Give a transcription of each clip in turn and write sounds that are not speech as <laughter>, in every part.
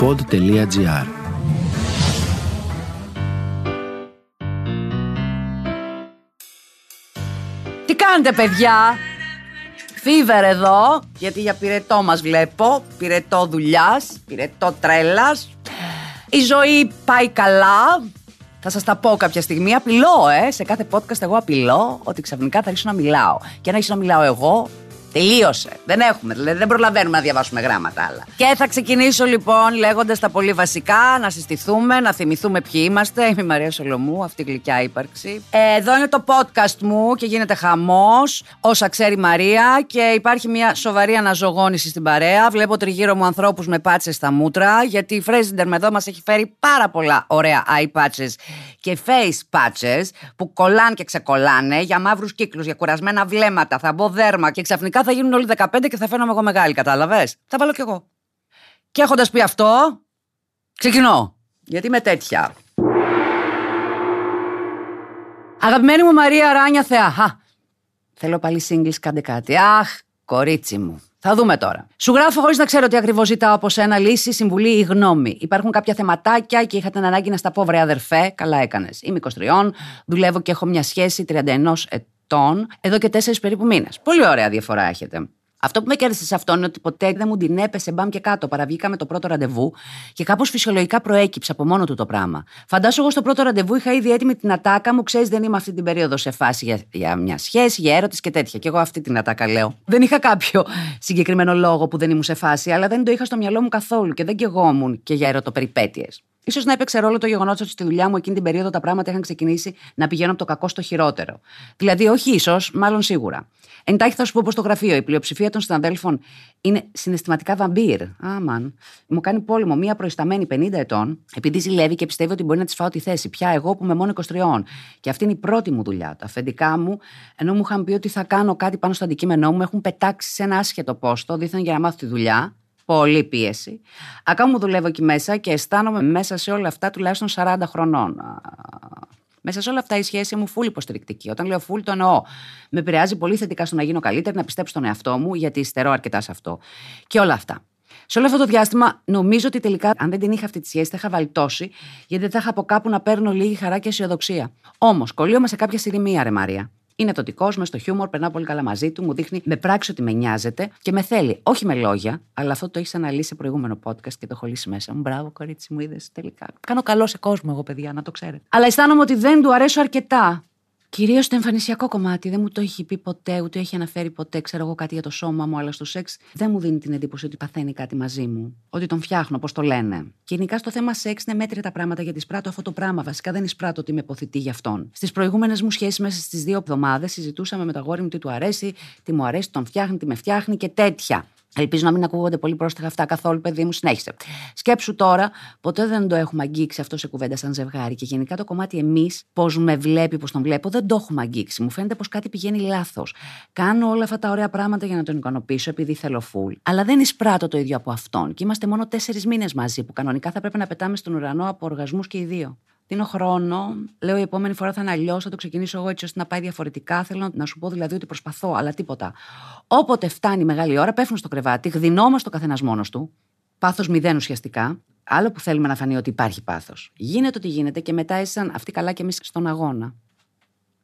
pod.gr Τι κάνετε παιδιά; Φίβερ εδώ Γιατί για πυρετό μας βλέπω Πυρετό δουλειάς, πυρετό τρέλας Η ζωή πάει καλά θα σας τα πω κάποια στιγμή. Απειλώ, ε. Σε κάθε podcast εγώ απειλώ ότι ξαφνικά θα αρχίσω να μιλάω. Και να αρχίσω να μιλάω εγώ, Τελείωσε. Δεν έχουμε, δηλαδή δεν προλαβαίνουμε να διαβάσουμε γράμματα άλλα. Και θα ξεκινήσω λοιπόν λέγοντας τα πολύ βασικά, να συστηθούμε, να θυμηθούμε ποιοι είμαστε. Είμαι η Μαρία Σολομού, αυτή η γλυκιά ύπαρξη. Ε, εδώ είναι το podcast μου και γίνεται χαμός. Όσα ξέρει η Μαρία και υπάρχει μια σοβαρή αναζωγόνηση στην παρέα. Βλέπω τριγύρω μου ανθρώπους με πάτσες στα μούτρα, γιατί η Φρέζιντερ με εδώ μας έχει φέρει πάρα πολλά ωραία eye patches και face patches που κολλάνε και ξεκολλάνε για μαύρους κύκλους, για κουρασμένα βλέμματα. Θα μπω δέρμα και ξαφνικά θα γίνουν όλοι 15 και θα φαίνομαι εγώ μεγάλη, κατάλαβες; Θα βάλω κι εγώ. Και έχοντας πει αυτό, ξεκινώ. Γιατί είμαι τέτοια. Αγαπημένη μου Μαρία Ράνια Θεά. Χα. Θέλω πάλι singles, κάντε κάτι. Αχ, κορίτσι μου. Θα δούμε τώρα. Σου γράφω χωρίς να ξέρω τι ακριβώς ζητάω από σένα, λύση, συμβουλή ή γνώμη. Υπάρχουν κάποια θεματάκια και είχα την ανάγκη να στα πω, βρε αδερφέ, καλά έκανες. Είμαι 23, δουλεύω και έχω μια σχέση 31 ετών εδώ και 4 περίπου μήνες. Πολύ ωραία διαφορά έχετε. Αυτό που με κέρδισε σε αυτό είναι ότι ποτέ δεν μου την έπεσε μπαμ και κάτω. Παραβγήκαμε το πρώτο ραντεβού και κάπως φυσιολογικά προέκυψε από μόνο του το πράγμα. Φαντάσου εγώ στο πρώτο ραντεβού είχα ήδη έτοιμη την ατάκα μου, ξέρεις, δεν είμαι αυτή την περίοδο σε φάση για, για μια σχέση, για έρωτη και τέτοια. Και εγώ αυτή την ατάκα λέω. Δεν είχα κάποιο συγκεκριμένο λόγο που δεν ήμουν σε φάση, αλλά δεν το είχα στο μυαλό μου καθόλου και δεν κεγόμουν και για ερωτοπεριπέτειες. Σω να έπαιξε ρόλο το γεγονός ότι στη δουλειά μου εκείνη την περίοδο τα πράγματα είχαν ξεκινήσει να πηγαίνουν από το κακό στο χειρότερο. Δηλαδή, όχι ίσως, μάλλον σίγουρα. Εντάχει θα σου πω πως στο γραφείο η πλειοψηφία των συναδέλφων είναι συναισθηματικά βαμπύρ. Άμαν. Μου κάνει πόλεμο μία προϊσταμένη 50 ετών, επειδή ζηλεύει και πιστεύει ότι μπορεί να της φάω τη θέση. Πια εγώ που είμαι μόνο 23. Και αυτή είναι η πρώτη μου δουλειά. Τα αφεντικά μου, ενώ μου είχαν πει ότι θα κάνω κάτι πάνω στο αντικείμενό μου, έχουν πετάξει σε ένα άσχετο πόστο, δίθεν για να μάθω τη δουλειά. Πολύ πίεση. Ακόμα μου δουλεύω εκεί μέσα και αισθάνομαι μέσα σε όλα αυτά τουλάχιστον 40 χρονών. Μέσα σε όλα αυτά η σχέση μου φούλη υποστηρικτική. Όταν λέω φούλη, το εννοώ. Με επηρεάζει πολύ θετικά στο να γίνω καλύτερη, να πιστέψω στον εαυτό μου, γιατί υστερώ αρκετά σε αυτό. Και όλα αυτά. Σε όλο αυτό το διάστημα, νομίζω ότι τελικά, αν δεν την είχα αυτή τη σχέση, θα είχα βαλτώσει, γιατί δεν θα είχα από κάπου να παίρνω λίγη χαρά και αισιοδοξία. Όμως, κολλείομαι σε κάποια σειρημία, ρε Μαρία. Είναι το δικό με στο χιούμορ, περνάω πολύ καλά μαζί του, μου δείχνει με πράξη ότι με νοιάζεται και με θέλει. Όχι με λόγια, αλλά αυτό το έχεις αναλύσει σε προηγούμενο podcast και το έχω λύσει μέσα μου. Μπράβο, κορίτσι μου, είδες τελικά. Κάνω καλό σε κόσμο, εγώ, παιδιά, να το ξέρετε. Αλλά αισθάνομαι ότι δεν του αρέσω αρκετά. Κυρίως στο εμφανισιακό κομμάτι δεν μου το έχει πει ποτέ, ούτε έχει αναφέρει ποτέ, ξέρω εγώ κάτι για το σώμα μου, αλλά στο σεξ δεν μου δίνει την εντύπωση ότι παθαίνει κάτι μαζί μου. Ότι τον φτιάχνω, όπω το λένε. Και γενικά στο θέμα σεξ είναι μέτρια τα πράγματα γιατί εισπράττω αυτό το πράγμα. Βασικά δεν εισπράττω ότι είμαι υποθητή γι' αυτόν. Στις προηγούμενες μου σχέσεις μέσα στις δύο εβδομάδες συζητούσαμε με τα γόρι μου τι του αρέσει, τι μου αρέσει, τον φτιάχνει, τι με φτιάχνει και τέτοια. Ελπίζω να μην ακούγονται πολύ πρόστιχα αυτά καθόλου, παιδί μου, συνέχισε. Σκέψου τώρα, ποτέ δεν το έχουμε αγγίξει αυτό σε κουβέντα σαν ζευγάρι. Και γενικά το κομμάτι εμείς, πώς με βλέπει, πώς τον βλέπω, δεν το έχουμε αγγίξει. Μου φαίνεται πως κάτι πηγαίνει λάθος. Κάνω όλα αυτά τα ωραία πράγματα για να τον ικανοποιήσω, επειδή θέλω φουλ. Αλλά δεν εισπράττω το ίδιο από αυτόν. Και είμαστε μόνο τέσσερις μήνες μαζί, που κανονικά θα πρέπει να πετάμε στον ουρανό από οργασμούς και οι δύο. Δίνω χρόνο. Λέω η επόμενη φορά θα είναι αλλιώ, θα το ξεκινήσω εγώ έτσι ώστε να πάει διαφορετικά. Θέλω να σου πω δηλαδή ότι προσπαθώ, αλλά τίποτα. Όποτε φτάνει η μεγάλη ώρα, πέφτουν στο κρεβάτι, γδινόμαστε ο καθένας μόνος του. Πάθος μηδέν ουσιαστικά. Άλλο που θέλουμε να φανεί ότι υπάρχει πάθος. Γίνεται ό,τι γίνεται και μετά ήσαν αυτοί καλά και εμείς στον αγώνα.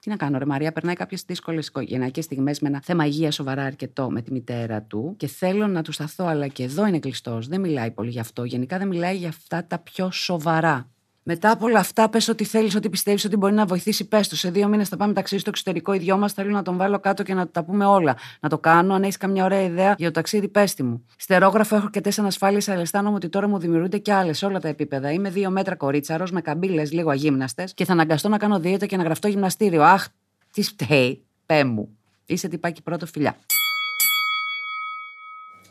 Τι να κάνω, ρε Μαρία, περνάει κάποιες δύσκολες οικογενειακές στιγμές με ένα θέμα υγείας σοβαρά αρκετό με τη μητέρα του και θέλω να του σταθώ, αλλά και εδώ είναι κλειστός. Δεν μιλάει πολύ γι' αυτό. Γενικά δεν μιλάει για αυτά τα πιο σοβαρά. Μετά από όλα αυτά, πες ότι θέλεις, ότι πιστεύεις ότι μπορεί να βοηθήσει. Πες το. Σε δύο μήνες θα πάμε ταξίδι στο εξωτερικό. Οι δυο μας θέλω να τον βάλω κάτω και να τα πούμε όλα. Να το κάνω. Αν έχεις καμιά ωραία ιδέα για το ταξίδι, πέστη μου. Στερόγραφο έχω αρκετέ ανασφάλειες, αλλά αισθάνομαι ότι τώρα μου δημιουργούνται και άλλες σε όλα τα επίπεδα. Είμαι δύο μέτρα κορίτσαρος με καμπύλες λίγο αγύμναστες και θα αναγκαστώ να κάνω δίαιτα και να γραφτώ γυμναστήριο. Αχ, τι φταίει, πέ μου. Είσαι τυπάκι πρώτο φιλιά.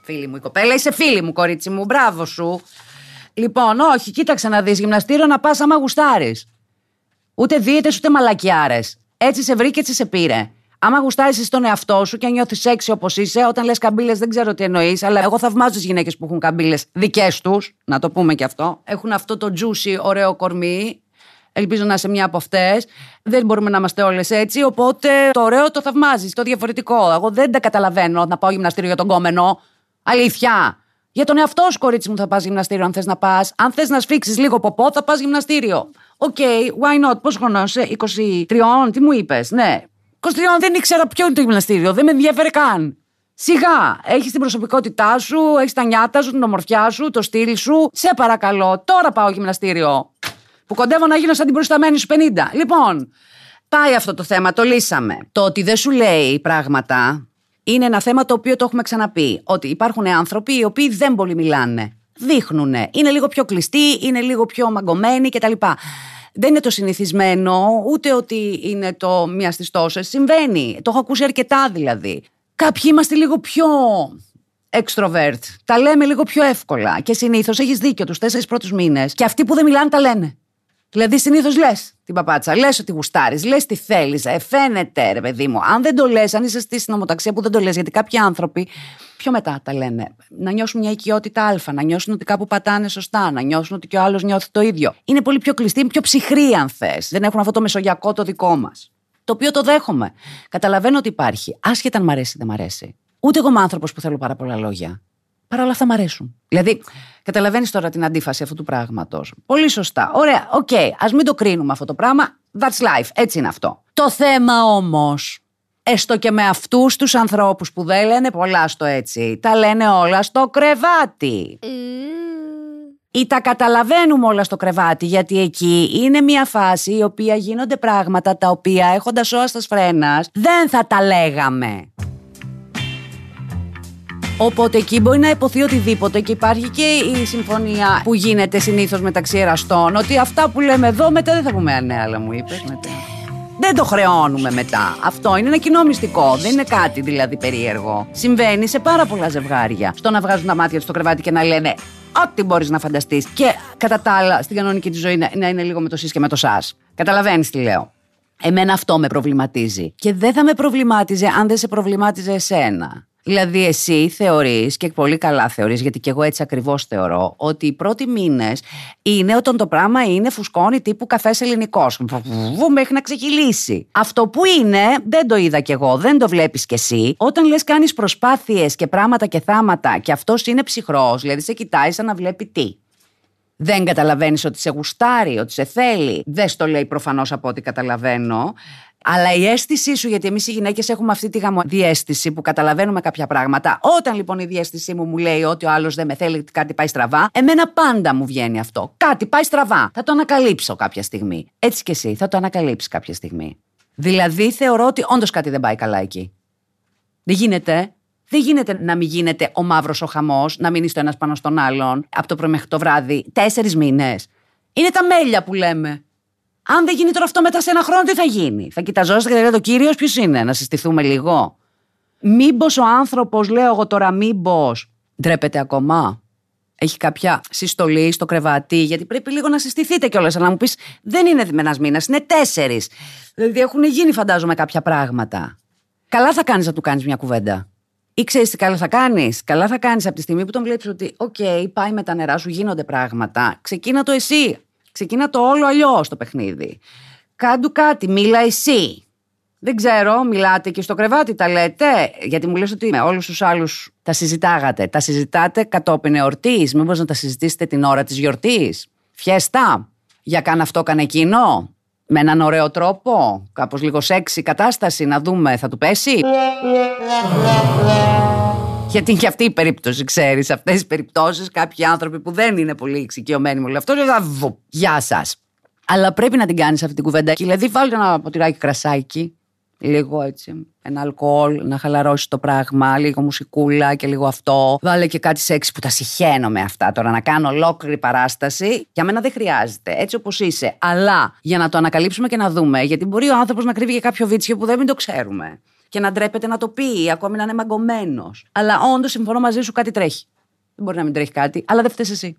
Φίλη μου η κοπέλα, είσαι φίλη μου, κορίτσι μου, μπράβο σου. Λοιπόν, όχι, κοίταξε να δεις γυμναστήριο να πας άμα γουστάρεις. Ούτε δίαιτες ούτε μαλακιάρες. Έτσι σε βρήκε, έτσι σε πήρε. Άμα γουστάρει εσύ τον εαυτό σου και νιώθεις έξι όπως είσαι, όταν λες καμπύλες δεν ξέρω τι εννοείς, αλλά εγώ θαυμάζω τις γυναίκες που έχουν καμπύλες δικές τους, να το πούμε και αυτό. Έχουν αυτό το juicy ωραίο κορμί. Ελπίζω να είσαι μια από αυτές. Δεν μπορούμε να είμαστε όλες έτσι. Οπότε το ωραίο το θαυμάζεις, το διαφορετικό. Εγώ δεν τα καταλαβαίνω να πάω γυμναστήριο για τον κόμενο. Αλήθεια. Για τον εαυτό σου, κορίτσι μου, θα πας γυμναστήριο, αν θες να πας. Αν θες να σφίξεις λίγο ποπό, θα πας γυμναστήριο. OK, okay, why not, πόσο χρόνο είσαι, 23, τι μου είπες, ναι. 23 δεν ήξερα ποιο είναι το γυμναστήριο, δεν με ενδιαφέρε καν. Σιγά, έχεις την προσωπικότητά σου, έχεις τα νιάτα σου, την ομορφιά σου, το στυλ σου. Σε παρακαλώ, τώρα πάω γυμναστήριο. Που κοντεύω να γίνω σαν την προσταμένη σου 50. Λοιπόν, πάει αυτό το θέμα, το λύσαμε. Το ότι δεν σου λέει πράγματα είναι ένα θέμα το οποίο το έχουμε ξαναπεί. Ότι υπάρχουν άνθρωποι οι οποίοι δεν πολύ μιλάνε. Δείχνουν. Είναι λίγο πιο κλειστοί, είναι λίγο πιο μαγκωμένοι κτλ. Δεν είναι το συνηθισμένο, ούτε ότι είναι το μία στις τόσες. Συμβαίνει. Το έχω ακούσει αρκετά δηλαδή. Κάποιοι είμαστε λίγο πιο extrovert. Τα λέμε λίγο πιο εύκολα. Και συνήθως έχεις δίκιο τους τέσσερις πρώτους μήνες. Και αυτοί που δεν μιλάνε τα λένε. Δηλαδή, συνήθως λες την παπάτσα, λες ότι γουστάρεις, λες τι θέλεις, ε, φαίνεται ρε παιδί μου. Αν δεν το λες, αν είσαι στη συνομοταξία που δεν το λες, γιατί κάποιοι άνθρωποι πιο μετά τα λένε. Να νιώσουν μια οικειότητα Α, να νιώσουν ότι κάπου πατάνε σωστά, να νιώσουν ότι και ο άλλος νιώθει το ίδιο. Είναι πολύ πιο κλειστοί, πιο ψυχροί, αν θες. Δεν έχουν αυτό το μεσογειακό το δικό μας. Το οποίο το δέχομαι. Καταλαβαίνω ότι υπάρχει. Άσχετα αν μ' αρέσει ή δεν μ' αρέσει. Ούτε εγώ είμαι άνθρωπος που θέλω πάρα πολλά λόγια. Παρ' όλα αυτά μ' αρέσουν. Δηλαδή, καταλαβαίνεις τώρα την αντίφαση αυτού του πράγματος. Πολύ σωστά. Ωραία, OK, okay, ας μην το κρίνουμε αυτό το πράγμα. That's life. Έτσι είναι αυτό. Το θέμα όμως, έστω και με αυτούς τους ανθρώπους που δεν λένε πολλά στο έτσι, τα λένε όλα στο κρεβάτι. Mm. Ή τα καταλαβαίνουμε όλα στο κρεβάτι, γιατί εκεί είναι μια φάση η οποία γίνονται πράγματα τα οποία έχοντας σώας τας φρένας δεν θα τα λέγαμε. Οπότε εκεί μπορεί να υποθεί οτιδήποτε και υπάρχει και η συμφωνία που γίνεται συνήθως μεταξύ εραστών ότι αυτά που λέμε εδώ μετά δεν θα πούμε ναι, αλλά μου είπες μετά. Δεν το χρεώνουμε μετά. Αυτό είναι ένα κοινό μυστικό. Δεν είναι κάτι δηλαδή περίεργο. Συμβαίνει σε πάρα πολλά ζευγάρια. Στο να βγάζουν τα μάτια τους στο κρεβάτι και να λένε ό,τι μπορείς να φανταστείς. Και κατά τα άλλα, στην κανονική της ζωή να είναι λίγο με το σεις και με το σα. Καταλαβαίνεις τι λέω. Εμένα αυτό με προβληματίζει. Και δεν θα με προβλημάτιζε αν δεν σε προβλημάτιζε εσένα. Δηλαδή, εσύ θεωρείς, και πολύ καλά θεωρείς, γιατί και εγώ έτσι ακριβώς θεωρώ, ότι οι πρώτοι μήνες είναι όταν το πράγμα είναι φουσκώνει τύπου καφές ελληνικός. Βου, μέχρι να ξεκυλήσει. Αυτό που είναι, δεν το είδα κι εγώ, δεν το βλέπεις κι εσύ. Όταν λες, κάνεις προσπάθειες και πράγματα και θάματα, και αυτός είναι ψυχρός, δηλαδή σε κοιτάει σαν να βλέπει τι. Δεν καταλαβαίνεις ότι σε γουστάρει, ότι σε θέλει. Δεν στο λέει προφανώς από ό,τι καταλαβαίνω. Αλλά η αίσθησή σου, γιατί εμείς οι γυναίκες έχουμε αυτή τη γαμοδιέστηση που καταλαβαίνουμε κάποια πράγματα. Όταν λοιπόν η διέστησή μου μου λέει ότι ο άλλος δεν με θέλει, κάτι πάει στραβά, εμένα πάντα μου βγαίνει αυτό. Κάτι πάει στραβά. Θα το ανακαλύψω κάποια στιγμή. Έτσι κι εσύ, θα το ανακαλύψεις κάποια στιγμή. Δηλαδή θεωρώ ότι όντως κάτι δεν πάει καλά εκεί. Δεν γίνεται. Δεν γίνεται να μην γίνεται ο μαύρος ο χαμός, να μείνει το ένας πάνω στον άλλον από το πρωί μέχρι το βράδυ. Τέσσερις μήνες. Είναι τα μέλια που λέμε. Αν δεν γίνει τώρα αυτό μετά σε ένα χρόνο, τι θα γίνει; Θα κοιταζόσαστε και θα λέτε: Ο κύριος ποιος είναι, να συστηθούμε λίγο. Μήπω ο άνθρωπος, λέω εγώ τώρα, μήπω ντρέπεται ακόμα; Έχει κάποια συστολή στο κρεβάτι, γιατί πρέπει λίγο να συστηθείτε κιόλας. Αλλά να μου πεις: Δεν είναι ένας μήνας, είναι τέσσερις. Δηλαδή έχουν γίνει, φαντάζομαι, κάποια πράγματα. Καλά θα κάνεις να του κάνεις μια κουβέντα. Ή ξέρεις τι καλά θα κάνεις; Καλά θα κάνεις από τη στιγμή που τον βλέπεις ότι, οκ, πάει με τα νερά σου, γίνονται πράγματα. Ξεκίνα το εσύ. Ξεκίνα το όλο αλλιώς το παιχνίδι. Κάν' του κάτι, μίλα εσύ. Δεν ξέρω, μιλάτε και στο κρεβάτι τα λέτε; Γιατί μου λες ότι με όλους τους άλλους τα συζητάγατε. Τα συζητάτε κατόπιν εορτής. Μήπως να τα συζητήσετε την ώρα της γιορτής; Φιέστα. Για καν αυτό, καν εκείνο. Με έναν ωραίο τρόπο. Κάπως λίγο σεξι κατάσταση. Να δούμε, θα του πέσει; Γιατί είναι και αυτή η περίπτωση, ξέρεις. Αυτές οι περιπτώσεις, κάποιοι άνθρωποι που δεν είναι πολύ εξοικειωμένοι με όλο αυτό, λένε Γεια σας. Αλλά πρέπει να την κάνεις αυτή την κουβέντα. Δηλαδή, βάλτε ένα ποτηράκι κρασάκι, λίγο έτσι, ένα αλκοόλ, να χαλαρώσει το πράγμα, λίγο μουσικούλα και λίγο αυτό. Βάλε και κάτι σεξ που τα συχαίνω με αυτά τώρα, να κάνω ολόκληρη παράσταση. Για μένα δεν χρειάζεται, έτσι όπως είσαι. Αλλά για να το ανακαλύψουμε και να δούμε, γιατί μπορεί ο άνθρωπος να κρύβει και κάποιο βίτσιο που δεν μην το ξέρουμε και να ντρέπεται να το πει, ακόμη να είναι μαγκωμένος. Αλλά όντως συμφωνώ μαζί σου, κάτι τρέχει. Δεν μπορεί να μην τρέχει κάτι, αλλά δεν φταίει εσύ.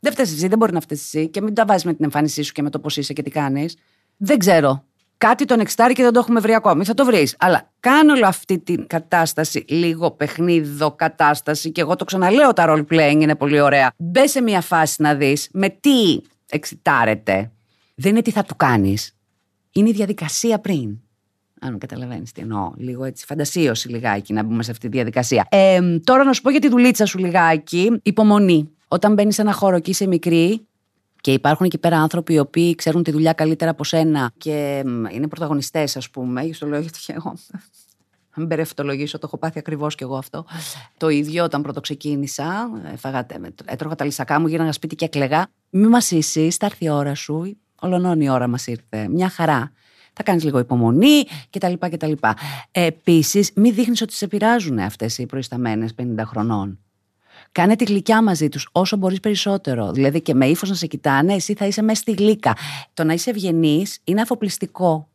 Δεν φταίει εσύ, δεν μπορεί να φταίει εσύ και μην τα βάζεις με την εμφάνισή σου και με το πώς είσαι και τι κάνεις. Δεν ξέρω. Κάτι τον εξτάρει και δεν το έχουμε βρει ακόμη. Θα το βρεις. Αλλά κάνω όλη αυτή την κατάσταση, λίγο παιχνίδο κατάσταση, και εγώ το ξαναλέω, τα role playing είναι πολύ ωραία. Μπε σε μια φάση να δεις με τι εξητάρεται. Δεν είναι τι θα του κάνεις. Είναι η διαδικασία πριν. Αν καταλαβαίνεις τι εννοώ. Λίγο έτσι, φαντασίωση λιγάκι να μπούμε σε αυτή τη διαδικασία. Ε, τώρα να σου πω για τη δουλίτσα σου λιγάκι. Υπομονή. Όταν μπαίνεις σε ένα χώρο και είσαι μικρή, και υπάρχουν εκεί πέρα άνθρωποι οι οποίοι ξέρουν τη δουλειά καλύτερα από σένα και είναι πρωταγωνιστές, ας πούμε. Στο λέω γιατί εγώ. Αν μπερευτολογήσω, το έχω πάθει ακριβώς κι εγώ αυτό. Το ίδιο όταν πρώτο ξεκίνησα, έτρωγα τα λυσακά μου, γύραγα σπίτι και έκλεγα. Μη μας είσαι, θα έρθει η ώρα σου. Ολονών η ώρα μας ήρθε. Μια χαρά. Θα κάνεις λίγο υπομονή κτλ. κτλ. Επίσης, μην δείχνεις ότι σε πειράζουν αυτές οι προϊσταμένες 50 χρονών. Κάνε τη γλυκιά μαζί τους όσο μπορείς περισσότερο. Δηλαδή και με ύφος να σε κοιτάνε, εσύ θα είσαι μέσα στη γλύκα. Το να είσαι ευγενής είναι αφοπλιστικό.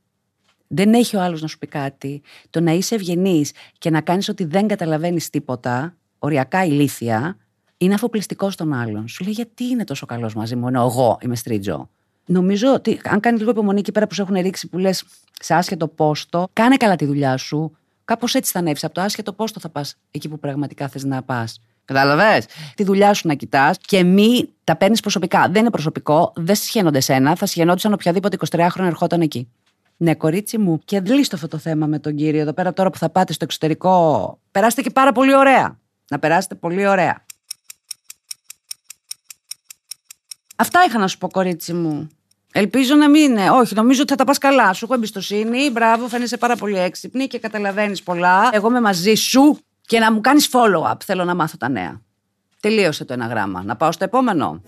Δεν έχει ο άλλος να σου πει κάτι. Το να είσαι ευγενής και να κάνεις ότι δεν καταλαβαίνεις τίποτα, οριακά ηλίθια, είναι αφοπλιστικό στον άλλον. Σου λέει γιατί είναι τόσο καλός μαζί μου, ενώ εγώ είμαι στρίτζο; Νομίζω ότι αν κάνεις λίγο υπομονή εκεί πέρα που σε έχουν ρίξει που λες σε άσχετο πόστο, κάνε καλά τη δουλειά σου. Κάπως έτσι θα ανέβεις. Από το άσχετο πόστο θα πας εκεί που πραγματικά θες να πας. Κατάλαβες; Τη δουλειά σου να κοιτάς και μη τα παίρνεις προσωπικά. Δεν είναι προσωπικό, δεν συχαίνονται σένα, θα συχαινόντουσαν οποιαδήποτε 23χρονο ερχόταν εκεί. Ναι, κορίτσι μου, και δλίστο αυτό το θέμα με τον κύριο εδώ πέρα τώρα που θα πάτε στο εξωτερικό. Περάστε και πάρα πολύ ωραία. Να περάσετε πολύ ωραία. Αυτά είχα να σου πω, κορίτσι μου. Ελπίζω να μην είναι. Όχι, νομίζω ότι θα τα πας καλά. Σου έχω εμπιστοσύνη. Μπράβο, φαίνεσαι πάρα πολύ έξυπνη και καταλαβαίνεις πολλά. Εγώ είμαι μαζί σου και να μου κάνεις follow-up. Θέλω να μάθω τα νέα. Τελείωσε το ένα γράμμα. Να πάω στο επόμενο.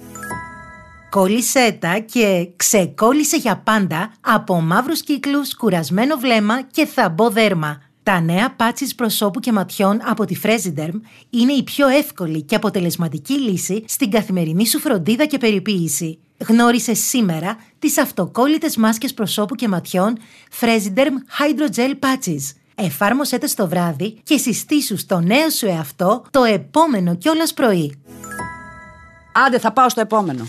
Κόλλησέ τα και ξεκόλλησε για πάντα από μαύρους κύκλους, κουρασμένο βλέμμα και θαμπό δέρμα. Τα νέα πάτσεις προσώπου και ματιών από τη Fresiderm είναι η πιο εύκολη και αποτελεσματική λύση στην καθημερινή σου φροντίδα και περιποίηση. Γνώρισε σήμερα τις αυτοκόλλητες μάσκες προσώπου και ματιών Fresiderm Hydrogel Patches. Εφάρμοσέ το στο βράδυ και συστήσου στο νέο σου εαυτό το επόμενο κιόλας πρωί. Άντε θα πάω στο επόμενο.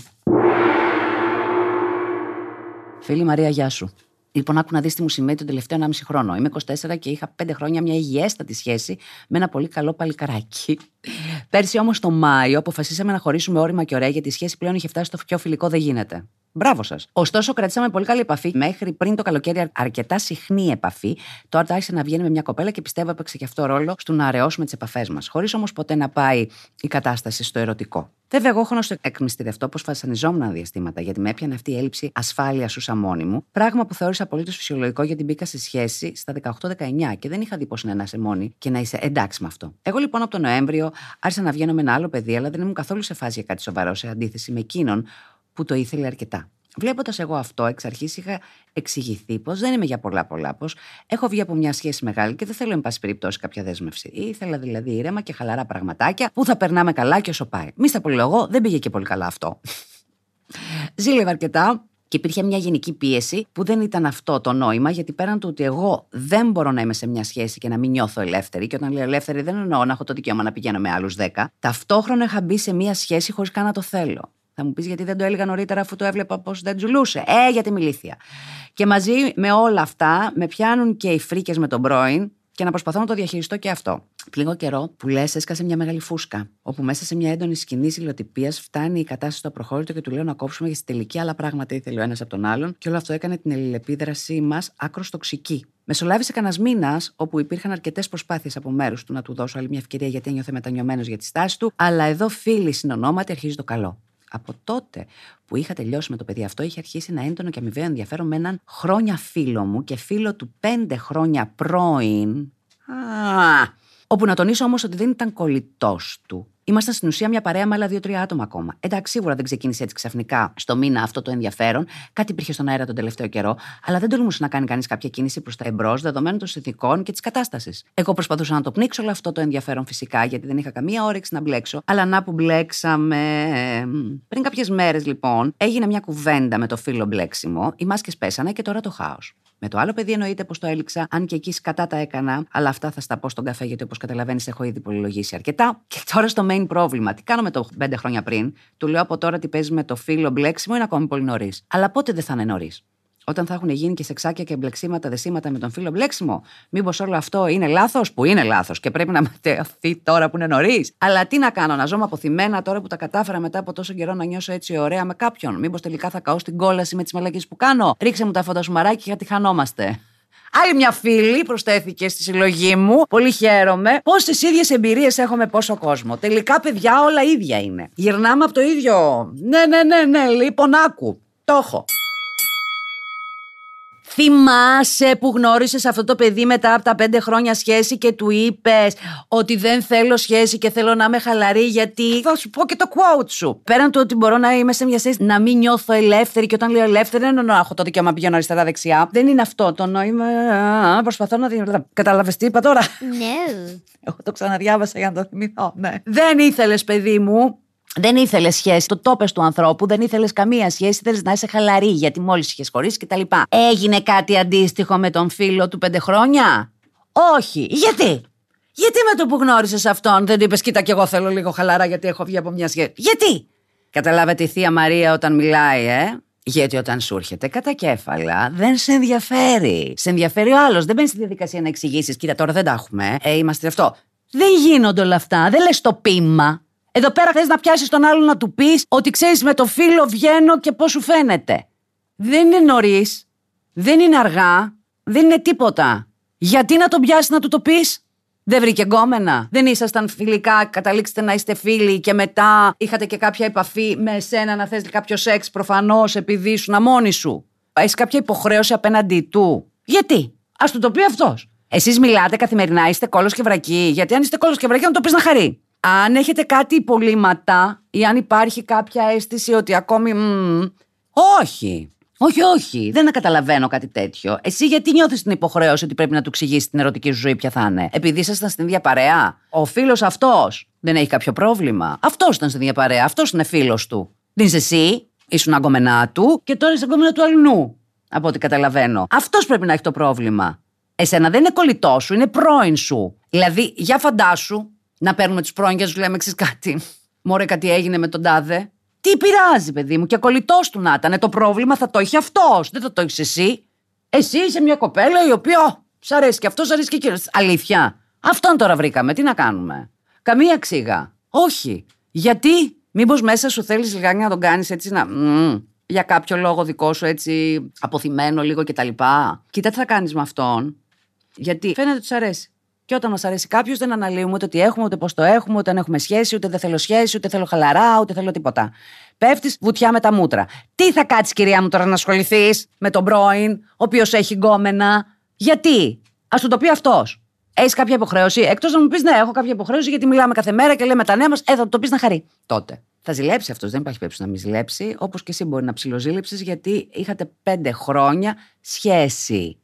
Φίλη Μαρία, γεια σου. Λοιπόν, άκου να δεις τι μου σημαίνει τον τελευταίο 1,5 χρόνο. Είμαι 24 και είχα 5 χρόνια μια υγιέστατη σχέση με ένα πολύ καλό παλικαράκι. Πέρσι όμως το Μάιο αποφασίσαμε να χωρίσουμε όρημα και ωραία γιατί η σχέση πλέον είχε φτάσει στο πιο φιλικό δεν γίνεται. Μπράβο σας. Ωστόσο, κρατήσαμε πολύ καλή επαφή μέχρι πριν το καλοκαίρι, αρκετά συχνή επαφή. Τώρα άρχισε να βγαίνει με μια κοπέλα και πιστεύω έπαιξε και αυτό ρόλο στο να αραιώσουμε τις επαφές μας. Χωρίς όμως ποτέ να πάει η κατάσταση στο ερωτικό. Βέβαια, εγώ έχω να στο εκμυστηρευτώ πω φασανιζόμουν διαστήματα, γιατί με έπιανε αυτή η έλλειψη ασφάλειας σου μόνη μου. Πράγμα που θεώρησα απολύτως φυσιολογικό γιατί μπήκα στη σχέση στα 18-19 και δεν είχα δει πώς είναι να είσαι μόνη και να είσαι εντάξει με αυτό. Εγώ λοιπόν από τον Νοέμβριο άρχισα να βγαίνω με ένα άλλο παιδί, αλλά δεν ήμουν καθόλου σε φάση για κάτι σοβαρό σε αντίθεση με εκείνον που το ήθελε αρκετά. Βλέποντας εγώ αυτό, εξ αρχής είχα εξηγηθεί πως δεν είμαι για πολλά πολλά, πως έχω βγει από μια σχέση μεγάλη και δεν θέλω, εν πάση περιπτώσει, κάποια δέσμευση. Ήθελα δηλαδή ήρεμα και χαλαρά πραγματάκια που θα περνάμε καλά και όσο πάει. Μη στα εγώ, δεν πήγε και πολύ καλά αυτό. Ζήλευα αρκετά, και υπήρχε μια γενική πίεση που δεν ήταν αυτό το νόημα, γιατί πέραν του ότι εγώ δεν μπορώ να είμαι σε μια σχέση και να μην νιώθω ελεύθερη, και όταν λέω ελεύθερη δεν εννοώ να έχω το δικαίωμα να πηγαίνω με άλλους 10, ταυτόχρονα είχα μπει σε μια σχέση χωρίς καν να το θέλω. Θα μου πεις γιατί δεν το έλεγα νωρίτερα, αφού το έβλεπα πως δεν τζουλούσε. Ε, γιατί μιλήθεια. Και μαζί με όλα αυτά με πιάνουν και οι φρίκες με τον πρώην και να προσπαθώ να το διαχειριστώ και αυτό. Πριν καιρό που λες, έσκασε μια μεγάλη φούσκα, όπου μέσα σε μια έντονη σκηνή ηλιοτυπία φτάνει η κατάσταση στο προχώρητο και του λέω να κόψουμε για στη τελική άλλα πράγματα ήθελε ο ένας από τον άλλον, και όλο αυτό έκανε την ελληνεπίδρασή μας άκρο τοξική. Μεσολάβησε κανένας μήνας, όπου υπήρχαν αρκετές προσπάθειες από μέρους του να του δώσω άλλη μια ευκαιρία γιατί ένιωθε μετανιωμένος για τη στάση του, αλλά εδώ φίλοι συνονόματι αρχίζει το καλό. Από τότε που είχα τελειώσει με το παιδί αυτό, είχε αρχίσει ένα έντονο και αμοιβαίο ενδιαφέρον με έναν χρόνια φίλο μου και φίλο του πέντε χρόνια πρώην. Α, όπου να τονίσω όμως ότι δεν ήταν κολλητός του. Ήμασταν στην ουσία μια παρέα με άλλα δύο-τρία άτομα ακόμα. Εντάξει, σίγουρα δεν ξεκίνησε έτσι ξαφνικά στο μήνα αυτό το ενδιαφέρον. Κάτι υπήρχε στον αέρα τον τελευταίο καιρό, αλλά δεν τολμούσε να κάνει κανείς κάποια κίνηση προς τα εμπρός δεδομένων των συνθηκών και της κατάστασης. Εγώ προσπαθούσα να το πνίξω όλο αυτό το ενδιαφέρον φυσικά, γιατί δεν είχα καμία όρεξη να μπλέξω. Αλλά να που μπλέξαμε. Πριν κάποιες μέρες λοιπόν έγινε μια κουβέντα με το φίλο μπλέξιμο, οι μάσκες πέσανε και τώρα το χάος. Με το άλλο παιδί εννοείται πως το έλειξα, αν και εκεί κατά τα έκανα, αλλά αυτά θα στα πω στον καφέ, γιατί όπως καταλαβαίνεις, έχω ήδη πολυλογήσει αρκετά. Και τώρα στο main πρόβλημα. Τι κάνω με το πέντε χρόνια πριν, του λέω από τώρα τι παίζει με το φίλο μπλέξιμο, είναι ακόμη πολύ νωρίς. Αλλά πότε δεν θα είναι νωρίς; Όταν θα έχουν γίνει και σεξάκια και μπλεξίματα, δεσίματα με τον φίλο μπλέξιμο. Μήπως όλο αυτό είναι λάθος, που είναι λάθος και πρέπει να ματαιωθεί τώρα που είναι νωρίς. Αλλά τι να κάνω, να ζω αποθυμένα τώρα που τα κατάφερα μετά από τόσο καιρό να νιώσω έτσι ωραία με κάποιον. Μήπως τελικά θα καώ στην κόλαση με τις μαλακίες που κάνω. Ρίξε μου τα φωτοσουμαράκια γιατί χανόμαστε. Άλλη μια φίλη προσθέθηκε στη συλλογή μου. Πολύ χαίρομαι. Πόσες ίδιες εμπειρίες έχω με πόσο κόσμο. Τελικά, παιδιά, όλα ίδια είναι. Γυρνάμε από το ίδιο. Ναι, ναι, ναι, ναι. Λοιπόν, άκου. Το έχω. Θυμάσαι που γνώρισες αυτό το παιδί μετά από τα πέντε χρόνια σχέση και του είπες ότι δεν θέλω σχέση και θέλω να είμαι χαλαρή γιατί θα σου πω και το quote σου. Πέραν του ότι μπορώ να είμαι σε μια σχέση να μην νιώθω ελεύθερη και όταν λέω ελεύθερη δεν εννοώ να έχω το δικαίωμα να πηγαίνω αριστερά-δεξιά. Δεν είναι αυτό το νόημα. Προσπαθώ να δει. Κατάλαβες τι είπα τώρα; No. <laughs> Εγώ το ξαναδιάβασα για να το θυμηθώ, ναι. Δεν ήθελες, παιδί μου, δεν ήθελες σχέση. Το τόπες του ανθρώπου, δεν ήθελες καμία σχέση. Θέλεις να είσαι χαλαρή γιατί μόλις είχες χωρίσει κτλ. Έγινε κάτι αντίστοιχο με τον φίλο του πέντε χρόνια; Όχι. Γιατί; Γιατί με το που γνώρισες αυτόν δεν του είπες, Κοίτα, και εγώ θέλω λίγο χαλαρά γιατί έχω βγει από μια σχέση. Γιατί; Καταλάβατε η θεία Μαρία όταν μιλάει, ε; Γιατί όταν σου έρχεται κατά κέφαλα δεν σε ενδιαφέρει. Σε ενδιαφέρει ο άλλος. Δεν μπαίνεις στη διαδικασία να εξηγήσεις. Κοίτα, τώρα δεν τα έχουμε. Ε, είμαστε αυτό. Δεν γίνονται όλα αυτά. Δεν λες το πείμα. Εδώ πέρα θες να πιάσεις τον άλλον να του πεις ότι ξέρεις με το φίλο βγαίνω και πώς σου φαίνεται. Δεν είναι νωρίς. Δεν είναι αργά. Δεν είναι τίποτα. Γιατί να τον πιάσεις να του το πεις; Δεν βρήκε γκόμενα. Δεν ήσασταν φιλικά, καταλήξετε να είστε φίλοι και μετά είχατε και κάποια επαφή με εσένα να θες κάποιο σεξ προφανώς επειδή ήσουν μόνη σου. Έχεις κάποια υποχρέωση απέναντί του; Γιατί; Α του το πει αυτός. Εσείς μιλάτε καθημερινά, είστε κόλος και βρακή. Γιατί αν είστε κόλος και βρακή, να το πεις να χαρεί. Αν έχετε κάτι υπολείμματα ή αν υπάρχει κάποια αίσθηση ότι ακόμη. μ, όχι. Όχι, όχι. Δεν καταλαβαίνω κάτι τέτοιο. Εσύ γιατί νιώθεις την υποχρέωση ότι πρέπει να του εξηγήσεις την ερωτική σου ζωή ποια θα είναι; Επειδή ήσασταν στην ίδια παρέα. Ο φίλος αυτός δεν έχει κάποιο πρόβλημα. Αυτός ήταν στην ίδια παρέα. Αυτός είναι φίλος του. Δεν είσαι εσύ. Ήσουν αγκομενά του και τώρα είσαι αγκομενά του αλλού. Από ό,τι καταλαβαίνω. Αυτός πρέπει να έχει το πρόβλημα. Εσένα δεν είναι κολλητό σου, είναι πρώην σου. Δηλαδή, για φαντάσου να παίρνουμε τους πρώην και να τους λέμε εξή κάτι. Μωρέ, κάτι έγινε με τον τάδε. Τι πειράζει, παιδί μου, και κολλητός του να ήταν. Το πρόβλημα θα το έχει αυτός, δεν θα το έχεις εσύ. Εσύ είσαι μια κοπέλα η οποία. «Ω, Σ' αρέσει και αυτός, σ' αρέσει και εκείνος. Αλήθεια. Αυτόν τώρα βρήκαμε. Τι να κάνουμε. Καμία ξύγα. Όχι. Γιατί, μήπως μέσα σου θέλεις λιγάκι να τον κάνεις έτσι να. μμμ, για κάποιο λόγο δικό σου έτσι αποθυμένο λίγο κτλ. Κοίτα τι θα κάνεις με αυτόν. Γιατί φαίνεται ότι σ' αρέσει. Και όταν μας αρέσει κάποιος, δεν αναλύουμε ούτε τι έχουμε, ούτε πώς το έχουμε, ούτε αν έχουμε σχέση, ούτε δεν θέλω σχέση, ούτε θέλω χαλαρά, ούτε θέλω τίποτα. Πέφτεις βουτιά με τα μούτρα. Τι θα κάτσεις, κυρία μου, τώρα να ασχοληθείς με τον πρώην, ο οποίος έχει γκόμενα; Γιατί; Α του το πει αυτός. Έχεις κάποια υποχρέωση, εκτός να μου πεις ναι, έχω κάποια υποχρέωση γιατί μιλάμε κάθε μέρα και λέμε τα νέα μας, ε, θα του το πεις να χαρεί. Τότε. Θα ζηλέψει αυτός, δεν υπάρχει περίπτωση να μην ζηλέψει, όπως και εσύ μπορεί να ψιλοζήλεψεις γιατί είχατε πέντε χρόνια σχέση.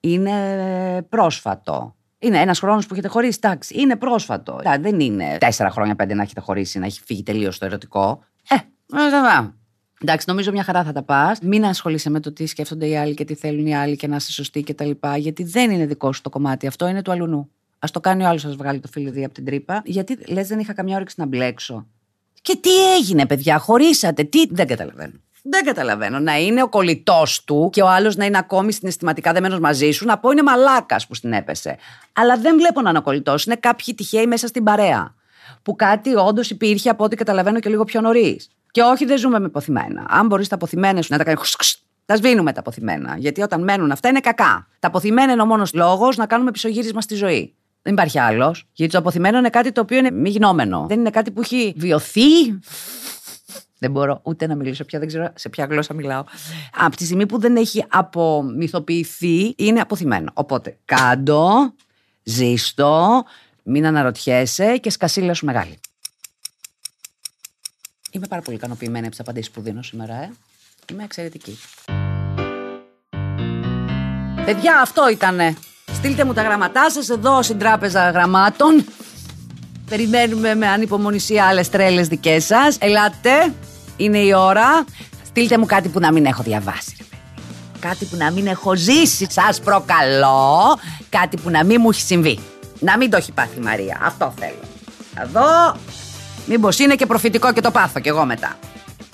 Είναι πρόσφατο. Είναι ένας χρόνος που έχετε χωρίσει, εντάξει, είναι πρόσφατο. Δηλαδή, δεν είναι τέσσερα χρόνια, πέντε να έχετε χωρίσει, να έχει φύγει τελείως το ερωτικό. Ε, ε, ε, ε. Εντάξει, νομίζω μια χαρά θα τα πας. Μην ασχολείσαι με το τι σκέφτονται οι άλλοι και τι θέλουν οι άλλοι και να είσαι σωστή κτλ. Γιατί δεν είναι δικό σου το κομμάτι. Αυτό είναι του αλουνού. Α το κάνει ο άλλος, σα βγάλει το φίλο από την τρύπα. Γιατί λες, δεν είχα καμιά όρεξη να μπλέξω. Και τι έγινε, παιδιά, χωρίσατε. Τι. Δεν καταλαβαίνω. Δεν καταλαβαίνω. Να είναι ο κολλητός του και ο άλλος να είναι ακόμη συναισθηματικά δεμένος μαζί σου, να πω είναι μαλάκας που στην έπεσε. Αλλά δεν βλέπω να είναι ο κολλητός. Είναι κάποιοι τυχαίοι μέσα στην παρέα. Που κάτι όντως υπήρχε από ό,τι καταλαβαίνω και λίγο πιο νωρίς. Και όχι, δεν ζούμε με αποθυμένα. Αν μπορείς τα αποθυμένα σου να τα κάνεις. Τα σβήνουμε τα αποθυμένα. Γιατί όταν μένουν αυτά είναι κακά. Τα αποθυμένα είναι ο μόνος λόγος να κάνουμε πισωγύρισμα στη ζωή. Δεν υπάρχει άλλος. Γιατί το αποθυμένο είναι κάτι το οποίο είναι μη γινόμενο. Δεν είναι κάτι που έχει βιωθεί. Δεν μπορώ ούτε να μιλήσω πια, δεν ξέρω σε ποια γλώσσα μιλάω. Από τη στιγμή που δεν έχει απομυθοποιηθεί, είναι αποθυμένο. Οπότε, κάντο, ζήστο, μην αναρωτιέσαι και σκασίλα σου μεγάλη. Είμαι πάρα πολύ ικανοποιημένη από τις απαντήσεις που δίνω σήμερα, ε. Είμαι εξαιρετική. Παιδιά, αυτό ήτανε. Στείλτε μου τα γραμματά σας εδώ στην τράπεζα γραμμάτων. Περιμένουμε με ανυπομονησία άλλες τρέλες δικές σας. Ελάτε, είναι η ώρα. Στείλτε μου κάτι που να μην έχω διαβάσει. ρε παιδί. Κάτι που να μην έχω ζήσει. Σας προκαλώ. Κάτι που να μην μου έχει συμβεί. Να μην το έχει πάθει η Μαρία. Αυτό θέλω. Θα δω. Μήπως είναι και προφητικό και το πάθω κι εγώ μετά.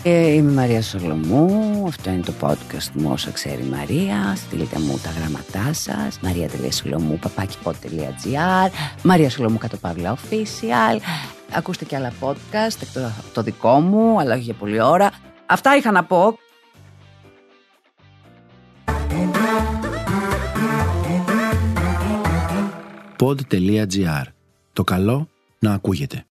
Ε, είμαι η Μαρία Σολομού, αυτό είναι το podcast μου όσα ξέρει η Μαρία. Στείλτε μου τα γράμματά σας, maria.solomou, papakipod.gr, Μαρία Σολομού κάτω παύλα official. Ακούστε και άλλα podcast, το, το δικό μου, αλλά όχι για πολλή ώρα. Αυτά είχα να πω. Pod.gr. Το καλό να ακούγεται.